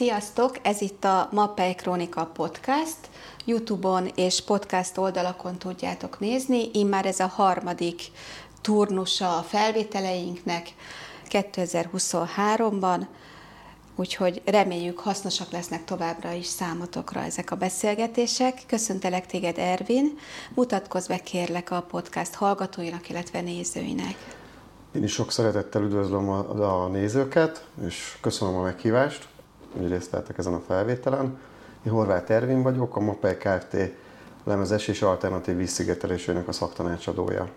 Sziasztok! Ez itt a Mappely Krónika Podcast. Youtube-on és podcast oldalakon tudjátok nézni. Immár ez a harmadik turnusa a felvételeinknek 2023-ban, úgyhogy reméljük hasznosak lesznek továbbra is számotokra ezek a beszélgetések. Köszöntelek téged, Ervin. Mutatkozz be kérlek a podcast hallgatóinak, illetve nézőinek. Én is sok szeretettel üdvözlöm a, a nézőket, és köszönöm a meghívást, hogy részt vettek ezen a felvételen. Én Horváth Ervin vagyok, a MAPEI Kft. lemezes és alternatív vízszigetelésének a szaktanácsadója.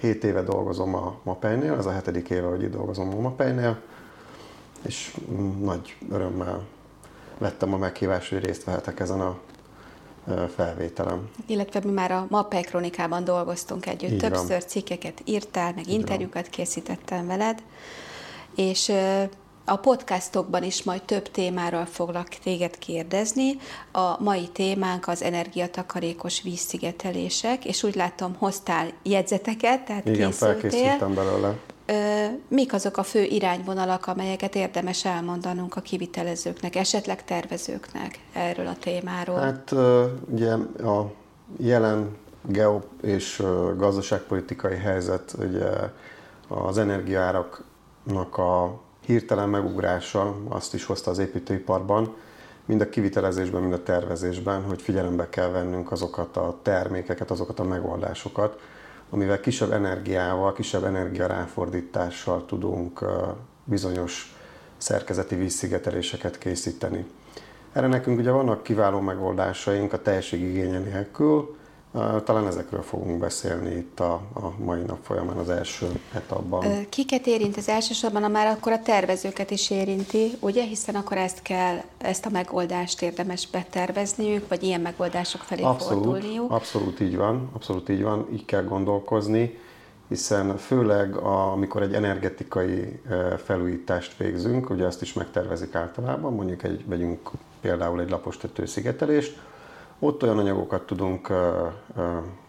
Hét éve dolgozom a MAPEI-nél, ez a hetedik éve, hogy itt dolgozom a MAPEI-nél, és nagy örömmel vettem a meghívást, hogy részt vehetek ezen a felvételem. Illetve mi már a Mappely Kronikában dolgoztunk együtt. Így Többször van. cikkeket írtál, meg Így interjúkat van. készítettem veled, és a podcastokban is majd több témáról foglak téged kérdezni. A mai témánk az energiatakarékos vízszigetelések, és úgy látom, hoztál jegyzeteket, tehát Igen, készültél. felkészültem belőle. Mik azok a fő irányvonalak, amelyeket érdemes elmondanunk a kivitelezőknek, esetleg tervezőknek erről a témáról? Hát ugye a jelen geo- és gazdaságpolitikai helyzet, ugye az energiaáraknak a hirtelen megugrása azt is hozta az építőiparban, mind a kivitelezésben, mind a tervezésben, hogy figyelembe kell vennünk azokat a termékeket, azokat a megoldásokat, amivel kisebb energiával, kisebb energiaráfordítással tudunk bizonyos szerkezeti vízszigeteléseket készíteni. Erre nekünk ugye vannak kiváló megoldásaink a teljesség igénye nélkül, talán ezekről fogunk beszélni itt a, a mai nap folyamán az első etapban. Kiket érint ez elsősorban, már akkor a tervezőket is érinti, ugye? Hiszen akkor ezt kell, ezt a megoldást érdemes betervezniük, vagy ilyen megoldások felé abszolút, fordulniuk. Abszolút így van, abszolút így van, így kell gondolkozni, hiszen főleg a, amikor egy energetikai felújítást végzünk, ugye azt is megtervezik általában, mondjuk egy, vegyünk például egy lapos tetőszigetelést, ott olyan anyagokat tudunk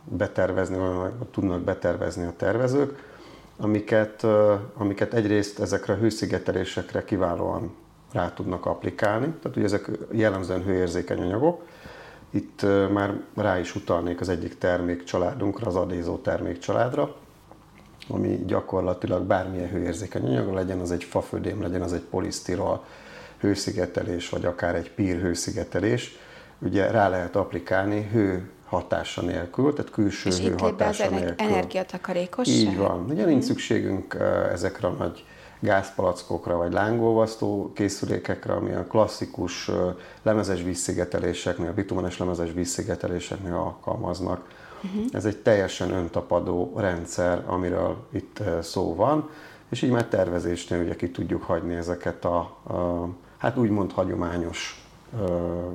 betervezni, olyan tudnak betervezni a tervezők, amiket, amiket egyrészt ezekre a hőszigetelésekre kiválóan rá tudnak applikálni. Tehát ugye ezek jellemzően hőérzékeny anyagok. Itt már rá is utalnék az egyik termékcsaládunkra, az adézó termékcsaládra, ami gyakorlatilag bármilyen hőérzékeny anyag, legyen az egy fafödém, legyen az egy polisztirol hőszigetelés, vagy akár egy pír hőszigetelés, ugye rá lehet applikálni hő hatása nélkül, tehát külső és hő hatása az nélkül. energiatakarékosság? Így van. Ugye nincs szükségünk ezekre a nagy gázpalackokra vagy lángolvasztó készülékekre, ami a klasszikus lemezes vízszigeteléseknél, bitumenes lemezes vízszigeteléseknél alkalmaznak. Uh-huh. Ez egy teljesen öntapadó rendszer, amiről itt szó van, és így már tervezésnél ugye ki tudjuk hagyni ezeket a, a hát úgymond hagyományos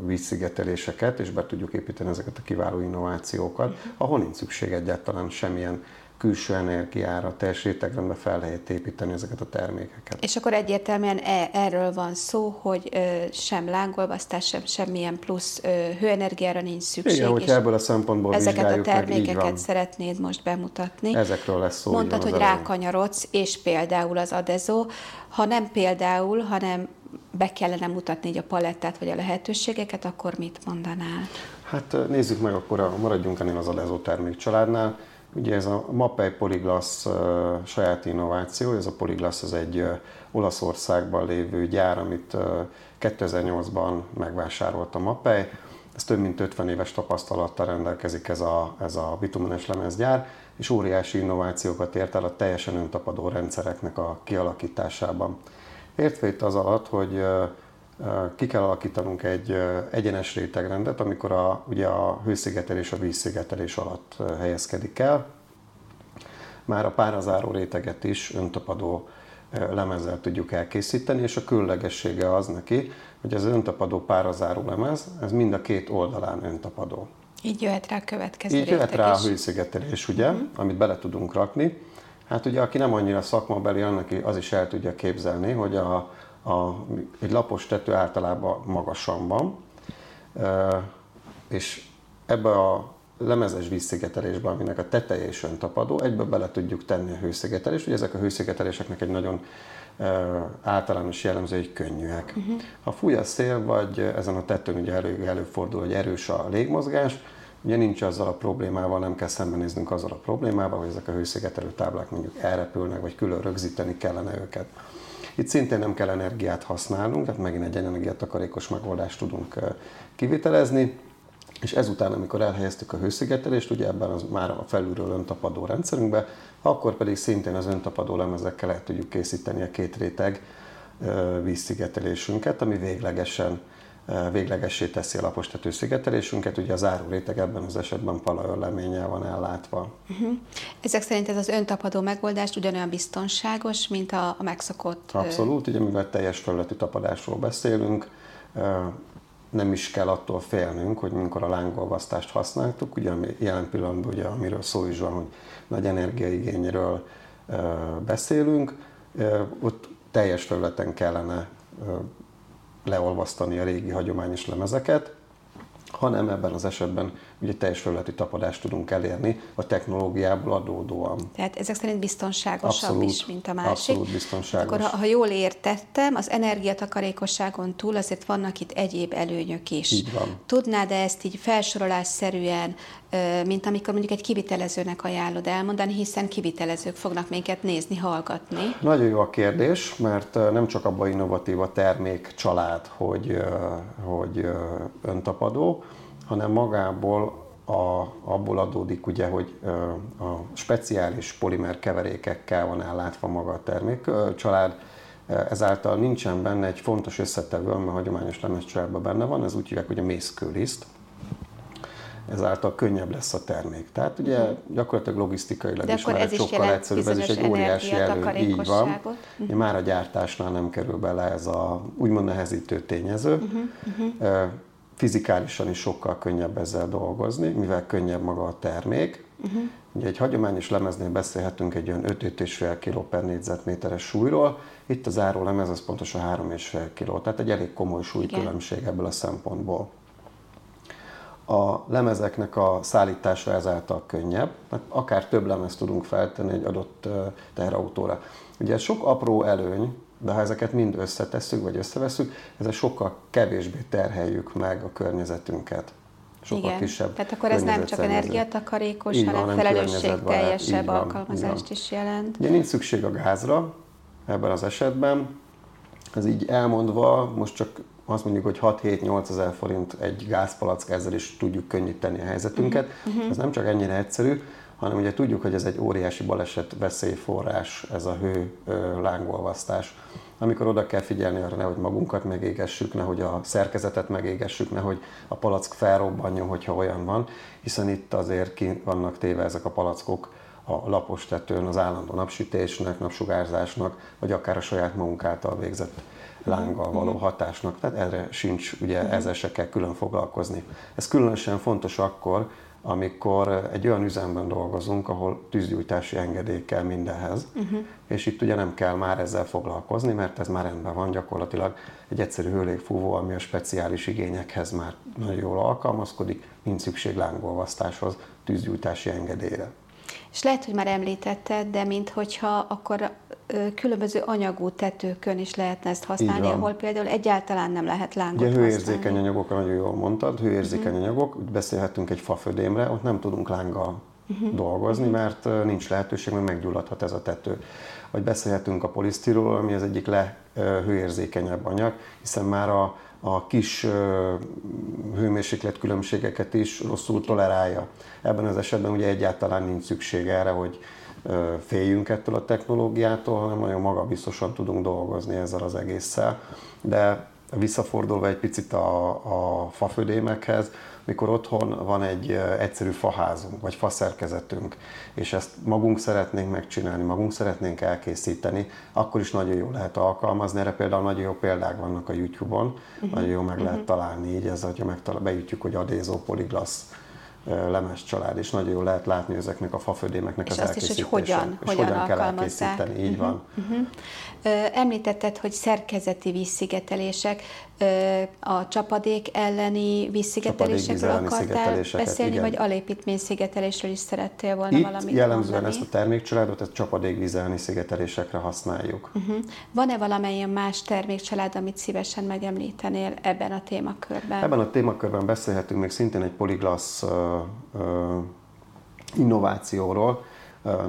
vízszigeteléseket, és be tudjuk építeni ezeket a kiváló innovációkat, ahol nincs szükség egyáltalán semmilyen külső energiára, teljes rétegrendbe fel lehet építeni ezeket a termékeket. És akkor egyértelműen e, erről van szó, hogy ö, sem lángolvasztás, sem semmilyen plusz ö, hőenergiára nincs szükség. Igen, hogyha ebből a szempontból Ezeket a meg, termékeket van. szeretnéd most bemutatni. Ezekről lesz szó. Mondtad, hogy elején. rákanyarodsz, és például az adezó. Ha nem például, hanem be kellene mutatni így a palettát vagy a lehetőségeket, akkor mit mondanál? Hát nézzük meg, akkor a, maradjunk ennél az adezó termékcsaládnál. Ugye ez a Mapei Polyglass saját innováció, ez a Polyglass az egy Olaszországban lévő gyár, amit uh, 2008-ban megvásárolt a Mapei. Ez több mint 50 éves tapasztalattal rendelkezik ez a, ez a bitumenes lemezgyár, és óriási innovációkat ért el a teljesen öntapadó rendszereknek a kialakításában. Értve itt az alatt, hogy ki kell alakítanunk egy egyenes rétegrendet, amikor a, ugye a hőszigetelés a vízszigetelés alatt helyezkedik el. Már a párazáró réteget is öntapadó lemezzel tudjuk elkészíteni, és a különlegessége az neki, hogy az öntapadó párazáró lemez, ez mind a két oldalán öntapadó. Így jöhet rá a következő Így jöhet rá is. a hőszigetelés, ugye, uh-huh. amit bele tudunk rakni. Hát ugye, aki nem annyira szakmabeli, annak az is el tudja képzelni, hogy a, a, egy lapos tető általában magasan van, és ebbe a lemezes vízszigetelésben, aminek a teteje is öntapadó, egyből bele tudjuk tenni a hőszigetelést. Ugye ezek a hőszigeteléseknek egy nagyon általános jellemző, hogy könnyűek. Uh-huh. Ha fúj a szél, vagy ezen a tetőn ugye elő, előfordul, hogy erős a légmozgás, ugye nincs azzal a problémával, nem kell szembenéznünk azzal a problémával, hogy ezek a hőszigetelő táblák mondjuk elrepülnek, vagy külön rögzíteni kellene őket. Itt szintén nem kell energiát használnunk, tehát megint egy energiatakarékos megoldást tudunk kivitelezni. És ezután, amikor elhelyeztük a hőszigetelést, ugye ebben az már a felülről öntapadó rendszerünkbe, akkor pedig szintén az öntapadó lemezekkel el tudjuk készíteni a két réteg vízszigetelésünket, ami véglegesen véglegessé teszi a lapos tetőszigetelésünket. Ugye a záró réteg ebben az esetben palaörleménnyel van ellátva. Uh-huh. Ezek szerint ez az öntapadó megoldás ugyanolyan biztonságos, mint a, a megszokott... Abszolút, ugye mivel teljes felületi tapadásról beszélünk, nem is kell attól félnünk, hogy mikor a lángolvasztást használtuk, ugye jelen pillanatban ugye, amiről szó is van, hogy nagy energiaigényről beszélünk, ott teljes felületen kellene leolvasztani a régi hagyományos lemezeket, hanem ebben az esetben ugye teljes felületi tapadást tudunk elérni a technológiából adódóan. Tehát ezek szerint biztonságosabb abszolút, is, mint a másik. Abszolút biztonságos. Akkor, ha, ha jól értettem, az energiatakarékosságon túl azért vannak itt egyéb előnyök is. Így van. Tudnád-e ezt így felsorolásszerűen, mint amikor mondjuk egy kivitelezőnek ajánlod elmondani, hiszen kivitelezők fognak minket nézni, hallgatni? Nagyon jó a kérdés, mert nem csak abban innovatív a termék család, hogy, hogy öntapadó, hanem magából a, abból adódik, ugye, hogy a speciális polimer keverékekkel van ellátva maga a termékcsalád, ezáltal nincsen benne egy fontos összetevő, ami a hagyományos lemezcsaládban benne van, ez úgy hívják, hogy a mészkőliszt. Ezáltal könnyebb lesz a termék. Tehát ugye mhm. gyakorlatilag logisztikailag De is már ez sokkal egyszerűbb, ez is egy óriási előny. Így van. Uh-huh. Már a gyártásnál nem kerül bele ez a úgymond nehezítő tényező. Uh-huh. Uh-huh fizikálisan is sokkal könnyebb ezzel dolgozni, mivel könnyebb maga a termék. Uh-huh. Ugye egy hagyományos lemeznél beszélhetünk egy olyan 5-5,5 kg per négyzetméteres súlyról, itt az áró lemez az pontosan 3,5 kg, tehát egy elég komoly súlykülönbség ebből a szempontból. A lemezeknek a szállítása ezáltal könnyebb, mert akár több lemez tudunk feltenni egy adott teherautóra. Ugye sok apró előny, de ha ezeket mind összetesszük, vagy összeveszünk, ezzel sokkal kevésbé terheljük meg a környezetünket. Sokkal Igen. kisebb Tehát akkor ez nem csak energiatakarékos, így hanem felelősségteljesebb alkalmazást is jelent. Ugye nincs szükség a gázra ebben az esetben. Ez így elmondva, most csak azt mondjuk, hogy 6-7-8 ezer forint egy gázpalack, ezzel is tudjuk könnyíteni a helyzetünket. Uh-huh. Ez nem csak ennyire egyszerű, hanem ugye tudjuk, hogy ez egy óriási baleset veszélyforrás, ez a hő lángolvasztás. Amikor oda kell figyelni arra, nehogy magunkat megégessük, nehogy a szerkezetet megégessük, nehogy a palack felrobbanjon, hogyha olyan van, hiszen itt azért ki vannak téve ezek a palackok a lapos tetőn az állandó napsütésnek, napsugárzásnak, vagy akár a saját magunk által végzett lánggal való hatásnak. Tehát erre sincs, ugye ezzel se kell külön foglalkozni. Ez különösen fontos akkor, amikor egy olyan üzemben dolgozunk, ahol tűzgyújtási engedély kell mindenhez, uh-huh. és itt ugye nem kell már ezzel foglalkozni, mert ez már rendben van, gyakorlatilag egy egyszerű hőlégfúvó, ami a speciális igényekhez már nagyon jól alkalmazkodik, nincs szükség lángolvasztáshoz, tűzgyújtási engedélyre. És lehet, hogy már említetted, de minthogyha akkor különböző anyagú tetőkön is lehetne ezt használni, ahol például egyáltalán nem lehet lángot Ugye hőérzékeny használni. anyagokra nagyon jól mondtad, hőérzékeny uh-huh. anyagok, beszélhetünk egy fafödémre, ott nem tudunk lánggal uh-huh. dolgozni, mhm. mert nincs lehetőség, mert meggyulladhat ez a tető. Vagy beszélhetünk a polisztirról, ami az egyik lehőérzékenyebb anyag, hiszen már a a kis hőmérséklet különbségeket is rosszul tolerálja. Ebben az esetben ugye egyáltalán nincs szükség erre, hogy féljünk ettől a technológiától, hanem nagyon magabiztosan tudunk dolgozni ezzel az egésszel. De visszafordulva egy picit a, a fafödémekhez, mikor otthon van egy egyszerű faházunk, vagy faszerkezetünk, és ezt magunk szeretnénk megcsinálni, magunk szeretnénk elkészíteni, akkor is nagyon jó lehet alkalmazni. Erre például nagyon jó példák vannak a YouTube-on, uh-huh. nagyon jó meg uh-huh. lehet találni így, ez, hogyha megtalál, beütjük, hogy Adézó Poliglass lemes család, és nagyon jól lehet látni ezeknek a fafödémeknek és az azt is, hogy hogyan, és hogyan, hogyan kell elkészíteni, így uh-huh, van. Uh-huh. Említetted, hogy szerkezeti vízszigetelések. A csapadék elleni vízszigetelésekről akartál beszélni, igen. vagy alépítmény szigetelésről is szerettél volna Itt valamit jellemzően mondani? ezt a termékcsaládot ezt csapadékvízelni szigetelésekre használjuk. Uh-huh. Van-e valamilyen más termékcsalád, amit szívesen megemlítenél ebben a témakörben? Ebben a témakörben beszélhetünk még szintén egy poliglasz uh, uh, innovációról,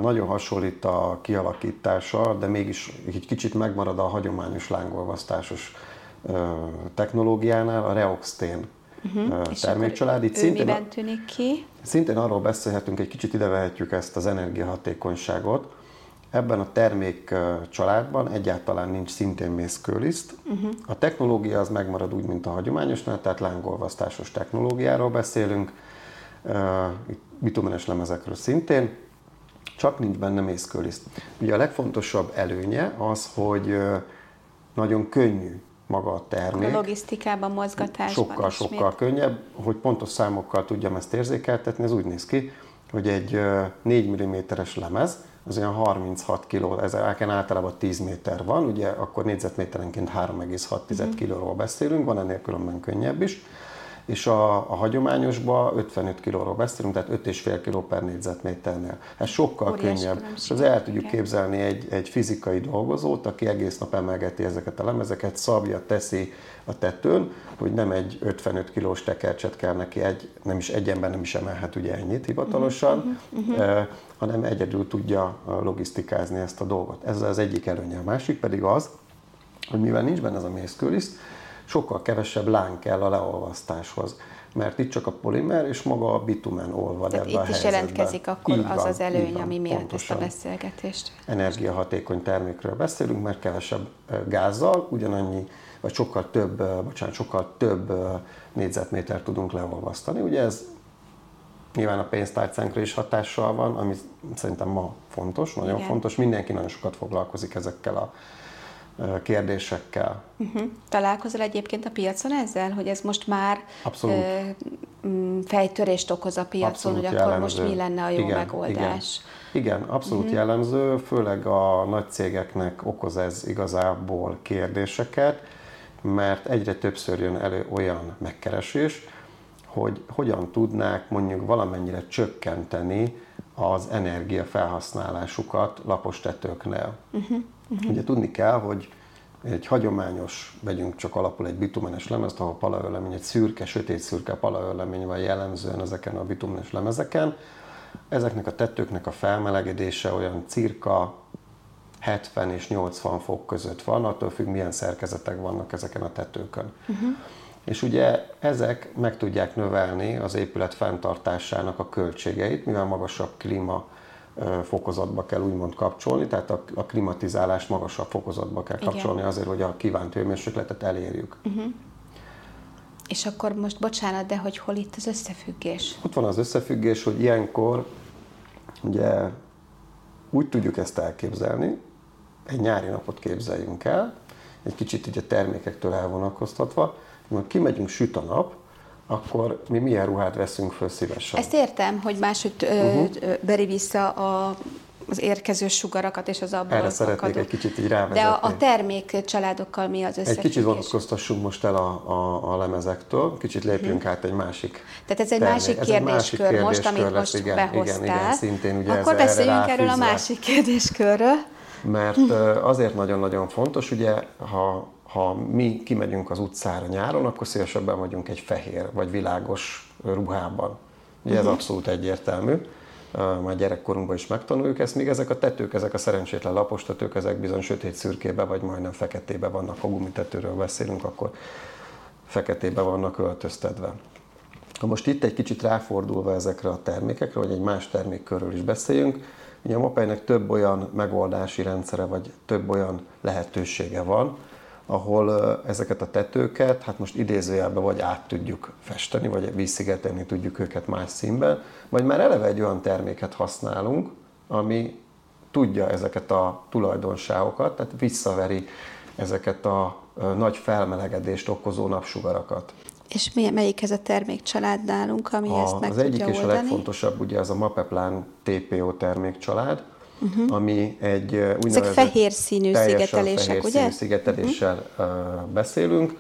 nagyon hasonlít a kialakítása, de mégis egy kicsit megmarad a hagyományos lángolvasztásos technológiánál, a Reoxtén uh-huh. termékcsalád. Itt szintén, miben tűnik ki? Szintén arról beszélhetünk, egy kicsit idevehetjük ezt az energiahatékonyságot. Ebben a termék családban egyáltalán nincs szintén mészkőliszt. Uh-huh. A technológia az megmarad úgy, mint a hagyományosnál, tehát lángolvasztásos technológiáról beszélünk. Itt bitumenes lemezekről szintén csak nincs benne mészkőliszt. Ugye a legfontosabb előnye az, hogy nagyon könnyű maga a termék. A logisztikában, mozgatásban Sokkal, sokkal ismét. könnyebb. Hogy pontos számokkal tudjam ezt érzékeltetni, ez úgy néz ki, hogy egy 4 mm-es lemez, az olyan 36 kg, ez általában 10 méter van, ugye akkor négyzetméterenként 3,6 mm. kilóról beszélünk, van ennél különben könnyebb is és a, a hagyományosban 55 kilóról beszélünk, tehát 5,5 kiló per négyzetméternél. Ez sokkal Óriás könnyebb. És az el tudjuk képzelni egy, egy fizikai dolgozót, aki egész nap emelgeti ezeket a lemezeket, szabja, teszi a tetőn, hogy nem egy 55 kilós tekercset kell neki, egy, nem is egy ember nem is emelhet ugye ennyit hivatalosan, uh-huh, uh-huh. Eh, hanem egyedül tudja logisztikázni ezt a dolgot. Ez az egyik előnye. A másik pedig az, hogy mivel nincs benne ez a mészkőliszt, sokkal kevesebb láng kell a leolvasztáshoz mert itt csak a polimer és maga a bitumen olvad Tehát ebbe itt a is jelentkezik akkor így az van, az előny, van, ami miatt pontosan. ezt a beszélgetést. Energiahatékony termékről beszélünk, mert kevesebb gázzal, ugyanannyi, vagy sokkal több, bocsánat, sokkal több négyzetméter tudunk leolvasztani. Ugye ez nyilván a pénztárcánkra is hatással van, ami szerintem ma fontos, nagyon Igen. fontos. Mindenki nagyon sokat foglalkozik ezekkel a kérdésekkel. Uh-huh. Találkozol egyébként a piacon ezzel, hogy ez most már Abszolút. Fejtörést okoz a piacon, abszolút hogy akkor jellemző. most mi lenne a jó igen, megoldás? Igen, igen abszolút uh-huh. jellemző, főleg a nagy cégeknek okoz ez igazából kérdéseket, mert egyre többször jön elő olyan megkeresés, hogy hogyan tudnák mondjuk valamennyire csökkenteni az energiafelhasználásukat lapos tetőknél. Uh-huh. Uh-huh. Ugye tudni kell, hogy egy hagyományos, vegyünk csak alapul egy bitumenes lemezt, ahol palaőrlemény, egy szürke, sötét szürke palaőrlemény van jellemzően ezeken a bitumenes lemezeken. Ezeknek a tetőknek a felmelegedése olyan cirka 70 és 80 fok között van, attól függ, milyen szerkezetek vannak ezeken a tetőkön. Uh-huh. És ugye ezek meg tudják növelni az épület fenntartásának a költségeit, mivel magasabb klíma fokozatba kell úgymond kapcsolni, tehát a, a klimatizálást magasabb fokozatba kell Igen. kapcsolni azért, hogy a kívánt hőmérsékletet elérjük. Uh-huh. És akkor most bocsánat, de hogy hol itt az összefüggés? Ott van az összefüggés, hogy ilyenkor ugye úgy tudjuk ezt elképzelni, egy nyári napot képzeljünk el, egy kicsit ugye termékektől elvonalkoztatva, hogy kimegyünk süt a nap, akkor mi milyen ruhát veszünk föl szívesen. Ezt értem, hogy máshogy uh-huh. beri vissza a az érkező sugarakat és az abból Erre szeretnék egy kicsit így rávezetni. De a, a termék családokkal mi az összefüggés? Egy kicsit vonatkoztassunk most el a, a, a lemezektől, kicsit lépjünk hmm. át egy másik Tehát ez egy termék. másik kérdéskör egy másik most, amit lesz, most igen, behoztál. Igen, igen, szintén ugye Akkor ez beszéljünk erről a másik kérdéskörről. Mert azért nagyon-nagyon fontos, ugye, ha ha mi kimegyünk az utcára nyáron, akkor szívesebben vagyunk egy fehér vagy világos ruhában. Ugye ez uh-huh. abszolút egyértelmű. Már gyerekkorunkban is megtanuljuk ezt, míg ezek a tetők, ezek a szerencsétlen lapos tetők, ezek bizony sötét szürkébe vagy majdnem feketébe vannak, ha gumitetőről beszélünk, akkor feketébe vannak öltöztetve. Ha most itt egy kicsit ráfordulva ezekre a termékekre, vagy egy más termékkörről is beszéljünk, ugye a Mopejnek több olyan megoldási rendszere, vagy több olyan lehetősége van, ahol ezeket a tetőket, hát most idézőjelben vagy át tudjuk festeni, vagy vízszigetelni tudjuk őket más színben, vagy már eleve egy olyan terméket használunk, ami tudja ezeket a tulajdonságokat, tehát visszaveri ezeket a nagy felmelegedést okozó napsugarakat. És mi, melyik ez a termékcsalád nálunk, ami a, ezt meg Az egyik és a legfontosabb ugye az a Mapeplán TPO termékcsalád, uh-huh. ami egy úgynevezett Ezek fehér színű szigetelések, fehér ugye? Színű szigeteléssel uh-huh. beszélünk.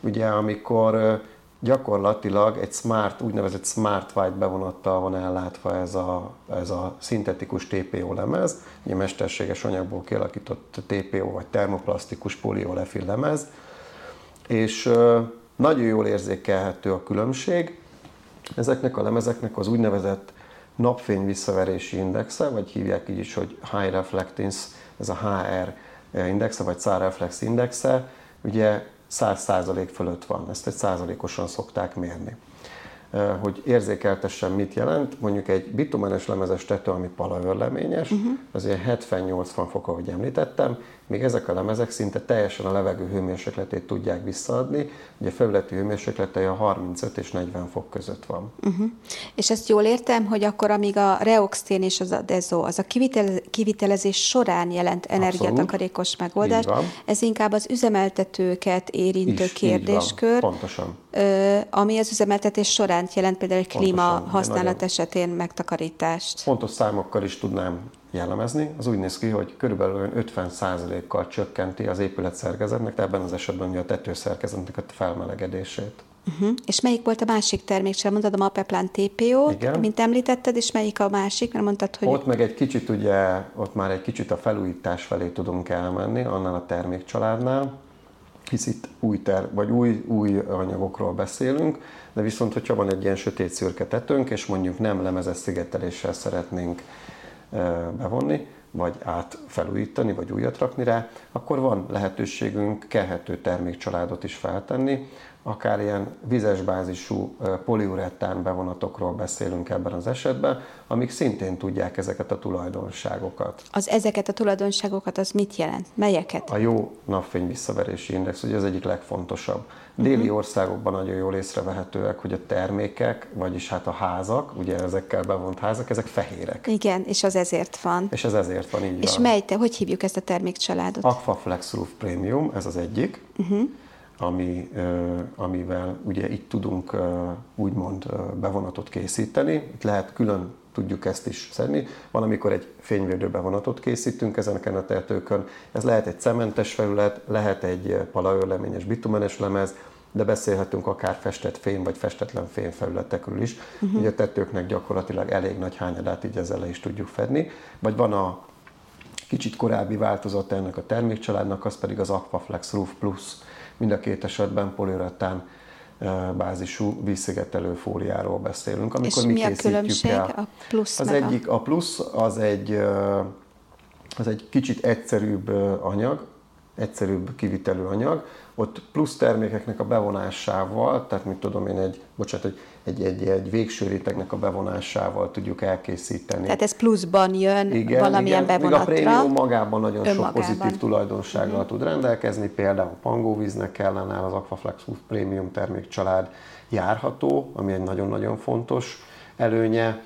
ugye amikor gyakorlatilag egy smart, úgynevezett smart white bevonattal van ellátva ez a, ez a szintetikus TPO lemez, ugye mesterséges anyagból kialakított TPO vagy termoplasztikus poliolefil lemez, és nagyon jól érzékelhető a különbség. Ezeknek a lemezeknek az úgynevezett napfény visszaverési indexe, vagy hívják így is, hogy High Reflectance, ez a HR indexe, vagy SAR Reflex indexe, ugye 100% fölött van, ezt egy százalékosan szokták mérni. Hogy érzékeltessen, mit jelent, mondjuk egy bitumenes lemezes tető, ami palaőrleményes, uh-huh. azért 70-80 fok, ahogy említettem, még ezek a lemezek szinte teljesen a levegő hőmérsékletét tudják visszaadni, ugye a felületi hőmérséklete a 35 és 40 fok között van. Uh-huh. És ezt jól értem, hogy akkor amíg a reoxtén és az a dezo, az a kivitel, kivitelezés során jelent energiatakarékos megoldást, ez inkább az üzemeltetőket érintő Is, kérdéskör. Pontosan. Ami az üzemeltetés során jelent például egy klíma használat esetén megtakarítást. Pontos számokkal is tudnám jellemezni, az úgy néz ki, hogy körülbelül 50%-kal csökkenti az épület szerkezetnek, ebben az esetben a tetőszerkezetnek a felmelegedését. Uh-huh. És melyik volt a másik termék? Sem mondtad a Mapeplán TPO, mint említetted, és melyik a másik? Mert mondtad, hogy... Ott meg egy kicsit ugye, ott már egy kicsit a felújítás felé tudunk elmenni, annál a termékcsaládnál, hisz itt új, ter, vagy új, új anyagokról beszélünk, de viszont, hogyha van egy ilyen sötét szürke tetőnk, és mondjuk nem lemezes szigeteléssel szeretnénk bevonni, vagy átfelújítani, vagy újat rakni rá, akkor van lehetőségünk kelhető termékcsaládot is feltenni, akár ilyen vizes bázisú poliurettán bevonatokról beszélünk ebben az esetben, amik szintén tudják ezeket a tulajdonságokat. Az ezeket a tulajdonságokat az mit jelent? Melyeket? A jó napfény visszaverési index, ugye az egyik legfontosabb. Déli uh-huh. országokban nagyon jól észrevehetőek, hogy a termékek, vagyis hát a házak, ugye ezekkel bevont házak, ezek fehérek. Igen, és az ezért van. És ez ezért van, így És van. mely, te, hogy hívjuk ezt a termékcsaládot? Aquaflex Roof Premium, ez az egyik. Uh-huh ami, amivel ugye itt tudunk úgymond bevonatot készíteni. Itt lehet külön tudjuk ezt is szedni. Van, amikor egy fényvédő bevonatot készítünk ezeneken a tetőkön. Ez lehet egy cementes felület, lehet egy palaőrleményes bitumenes lemez, de beszélhetünk akár festett fém vagy festetlen fém felületekről is. Uh-huh. Ugye a tetőknek gyakorlatilag elég nagy hányadát így ezzel le is tudjuk fedni. Vagy van a kicsit korábbi változat ennek a termékcsaládnak, az pedig az Aquaflex Roof Plus Mind a két esetben poliuretán bázisú vízszigetelő fóliáról beszélünk. Amikor És mi, mi a különbség el, a plusz az egyik, a plusz az egy, az egy kicsit egyszerűbb anyag, egyszerűbb kivitelő anyag, ott plusz termékeknek a bevonásával, tehát mit tudom én, egy, bocsánat, egy, egy, egy, egy végső rétegnek a bevonásával tudjuk elkészíteni. Tehát ez pluszban jön igen, valamilyen igen. bevonatra. Még a prémium magában nagyon önmagában. sok pozitív tulajdonsággal uh-huh. tud rendelkezni, például a pangóvíznek ellenáll az Aquaflex Premium termékcsalád járható, ami egy nagyon-nagyon fontos előnye,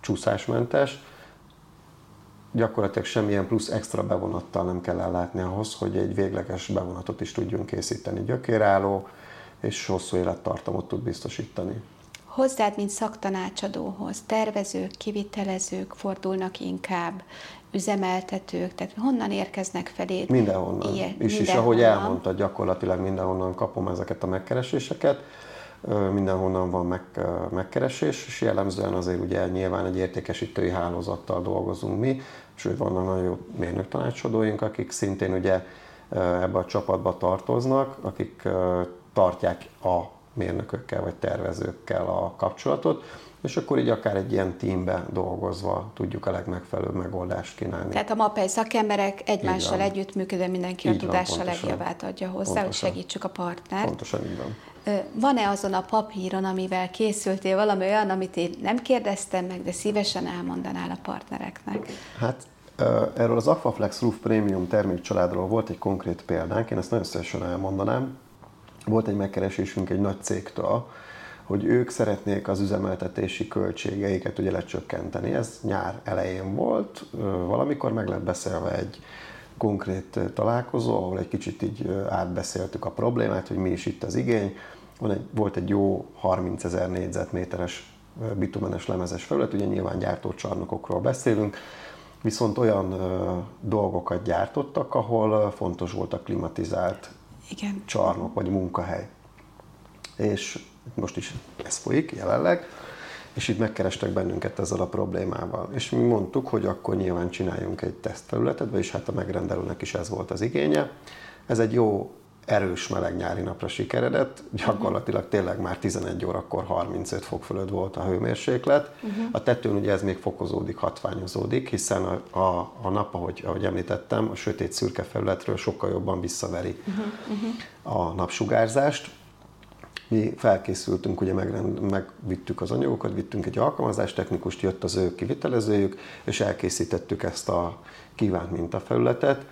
csúszásmentes, gyakorlatilag semmilyen plusz extra bevonattal nem kell ellátni ahhoz, hogy egy végleges bevonatot is tudjunk készíteni. Gyökérálló és hosszú élettartamot tud biztosítani. Hozzád, mint szaktanácsadóhoz, tervezők, kivitelezők fordulnak inkább, üzemeltetők, tehát honnan érkeznek feléd? Mindenhonnan. Ilyen, és, mindenhonnan. és ahogy elmondta, gyakorlatilag mindenhonnan kapom ezeket a megkereséseket mindenhonnan van meg, megkeresés, és jellemzően azért ugye nyilván egy értékesítői hálózattal dolgozunk mi, sőt vannak nagyon jó mérnök tanácsadóink, akik szintén ugye ebbe a csapatba tartoznak, akik tartják a mérnökökkel vagy tervezőkkel a kapcsolatot, és akkor így akár egy ilyen teambe dolgozva tudjuk a legmegfelelőbb megoldást kínálni. Tehát a MAPEI szakemberek egymással együttműködve mindenki így a tudása legjobbát adja hozzá, pontosan. hogy segítsük a partnert. Pontosan így van. Van-e azon a papíron, amivel készültél valami olyan, amit én nem kérdeztem meg, de szívesen elmondanál a partnereknek? Hát erről az Aquaflex Roof Premium termékcsaládról volt egy konkrét példánk, én ezt nagyon szívesen elmondanám. Volt egy megkeresésünk egy nagy cégtől, hogy ők szeretnék az üzemeltetési költségeiket ugye lecsökkenteni. Ez nyár elején volt, valamikor meg lett beszélve egy konkrét találkozó, ahol egy kicsit így átbeszéltük a problémát, hogy mi is itt az igény. Egy, volt egy jó 30 ezer négyzetméteres bitumenes lemezes felület, ugye nyilván gyártócsarnokokról beszélünk, viszont olyan ö, dolgokat gyártottak, ahol fontos volt a klimatizált Igen. csarnok vagy munkahely. És most is ez folyik jelenleg, és itt megkerestek bennünket ezzel a problémával. És mi mondtuk, hogy akkor nyilván csináljunk egy tesztfelületet, vagyis hát a megrendelőnek is ez volt az igénye. Ez egy jó erős meleg nyári napra sikeredett, gyakorlatilag tényleg már 11 órakor 35 fok fölött volt a hőmérséklet. Uh-huh. A tetőn ugye ez még fokozódik, hatványozódik, hiszen a, a, a nap, ahogy, ahogy említettem, a sötét szürke felületről sokkal jobban visszaveri uh-huh. Uh-huh. a napsugárzást. Mi felkészültünk, ugye megrend, megvittük az anyagokat, vittünk egy alkalmazástechnikust, jött az ő kivitelezőjük, és elkészítettük ezt a kívánt mintafelületet,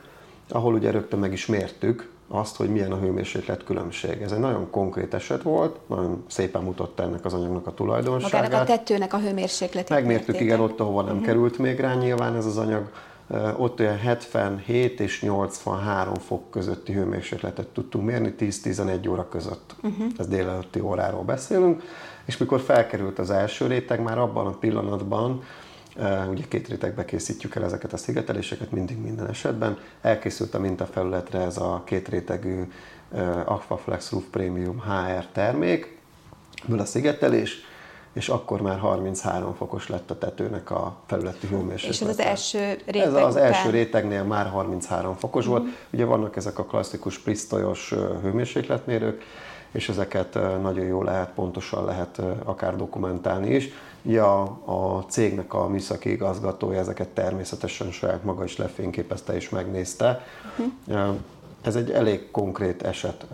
ahol ugye rögtön meg is mértük, azt, hogy milyen a hőmérséklet különbség. Ez egy nagyon konkrét eset volt, nagyon szépen mutatta ennek az anyagnak a tulajdonságát. Magának a tetőnek a hőmérsékletét Megmértük, mérték. igen, ott, ahova nem uh-huh. került még rá nyilván ez az anyag. Ott olyan 77 és 83 fok közötti hőmérsékletet tudtunk mérni 10-11 óra között. Uh-huh. Ez délelőtti óráról beszélünk. És mikor felkerült az első réteg, már abban a pillanatban Ugye két rétegbe készítjük el ezeket a szigeteléseket, mindig minden esetben. Elkészült a mintafelületre ez a két rétegű Aquaflex Roof Premium HR termék, a szigetelés, és akkor már 33 fokos lett a tetőnek a felületi hőmérséklet. És ez az első réteg Ez az után... első rétegnél már 33 fokos uh-huh. volt. Ugye vannak ezek a klasszikus prisztolyos hőmérsékletmérők, és ezeket nagyon jól lehet, pontosan lehet akár dokumentálni is. Ja, a cégnek a műszaki igazgatója ezeket természetesen saját maga is lefényképezte és megnézte. Uh-huh. Ez egy elég konkrét eset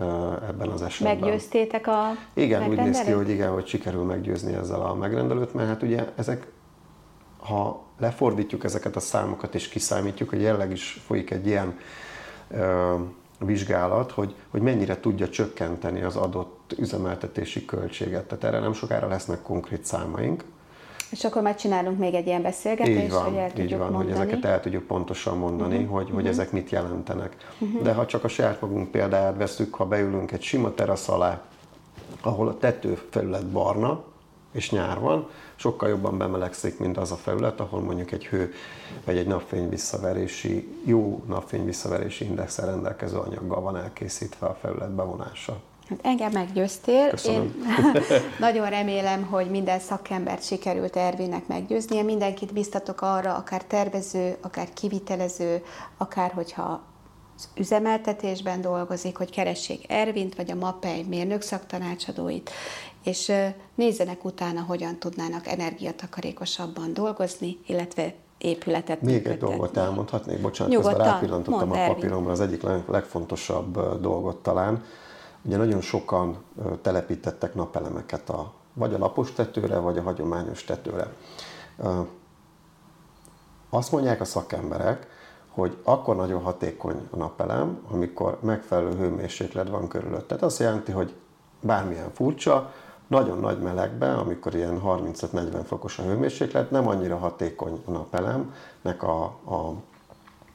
ebben az esetben. Meggyőztétek a Igen, úgy néz ki, hogy igen, hogy sikerül meggyőzni ezzel a megrendelőt, mert hát ugye ezek, ha lefordítjuk ezeket a számokat és kiszámítjuk, hogy jelenleg is folyik egy ilyen vizsgálat, hogy, hogy mennyire tudja csökkenteni az adott üzemeltetési költséget. Tehát erre nem sokára lesznek konkrét számaink. És akkor már csinálunk még egy ilyen beszélgetést, így van, hogy el így van, mondani. hogy ezeket el tudjuk pontosan mondani, uh-huh. hogy, hogy uh-huh. ezek mit jelentenek. Uh-huh. De ha csak a saját magunk példáját veszük, ha beülünk egy sima terasz alá, ahol a tetőfelület barna, és nyár van, sokkal jobban bemelegszik, mint az a felület, ahol mondjuk egy hő vagy egy napfény visszaverési, jó napfény visszaverési indexel rendelkező anyaggal van elkészítve a felület bevonása. Hát engem meggyőztél. Köszönöm. Én nagyon remélem, hogy minden szakembert sikerült Ervinnek meggyőznie. Mindenkit biztatok arra, akár tervező, akár kivitelező, akár hogyha az üzemeltetésben dolgozik, hogy keressék Ervint, vagy a MAPEI mérnök szaktanácsadóit, és nézzenek utána, hogyan tudnának energiatakarékosabban dolgozni, illetve épületet Még egy dolgot elmondhatnék, bocsánat, Nyugodtan, közben rápillantottam a papíromra, az egyik legfontosabb dolgot talán. Ugye nagyon sokan telepítettek napelemeket a, vagy a lapos tetőre, vagy a hagyományos tetőre. Azt mondják a szakemberek, hogy akkor nagyon hatékony a napelem, amikor megfelelő hőmérséklet van körülött. Tehát azt jelenti, hogy bármilyen furcsa, nagyon nagy melegben, amikor ilyen 35-40 fokos a hőmérséklet, nem annyira hatékony a napelemnek a, a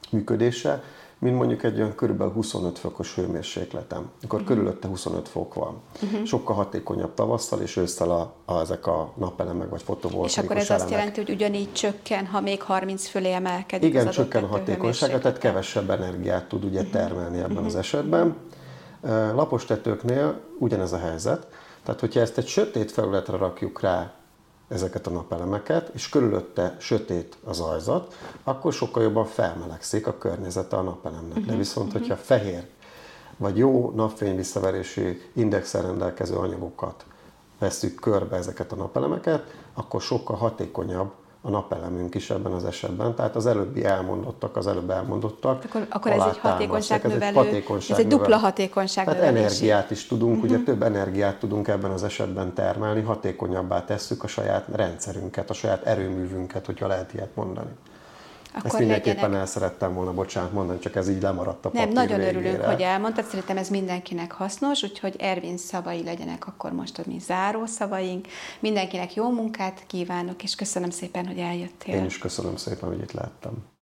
működése, mint mondjuk egy olyan körülbelül 25 fokos hőmérsékletem, akkor uh-huh. körülötte 25 fok van. Uh-huh. Sokkal hatékonyabb tavasszal és ősszel a, a, ezek a napelemek vagy fotovoltaikus És akkor ez elemek. azt jelenti, hogy ugyanígy csökken, ha még 30 fölé emelkedik Igen, az csökken a hatékonysága, tehát kevesebb energiát tud ugye termelni ebben uh-huh. az esetben. Lapos tetőknél ugyanez a helyzet, tehát, hogyha ezt egy sötét felületre rakjuk rá ezeket a napelemeket, és körülötte sötét az ajzat, akkor sokkal jobban felmelegszik a környezete a napelemnek. De mhm, viszont, uh-huh. hogyha fehér, vagy jó napfény visszaverési indexel rendelkező anyagokat veszük körbe ezeket a napelemeket, akkor sokkal hatékonyabb a napelemünk is ebben az esetben. Tehát az előbbi elmondottak, az előbb elmondottak. Akkor, akkor ez egy hatékonyságnövelő, ez egy, hatékonyság ez egy dupla hatékonyság Tehát energiát is tudunk, uh-huh. ugye mhm. több energiát tudunk ebben az esetben termelni, hatékonyabbá tesszük a saját rendszerünket, a saját erőművünket, hogyha lehet ilyet mondani. Akkor Ezt mindenképpen legyenek... el szerettem volna, bocsánat mondani, csak ez így lemaradt a Nem, nagyon végére. örülünk, hogy elmondtad, szerintem ez mindenkinek hasznos, úgyhogy Ervin szavai legyenek akkor most a mi záró szavaink. Mindenkinek jó munkát kívánok, és köszönöm szépen, hogy eljöttél. Én is köszönöm szépen, hogy itt láttam.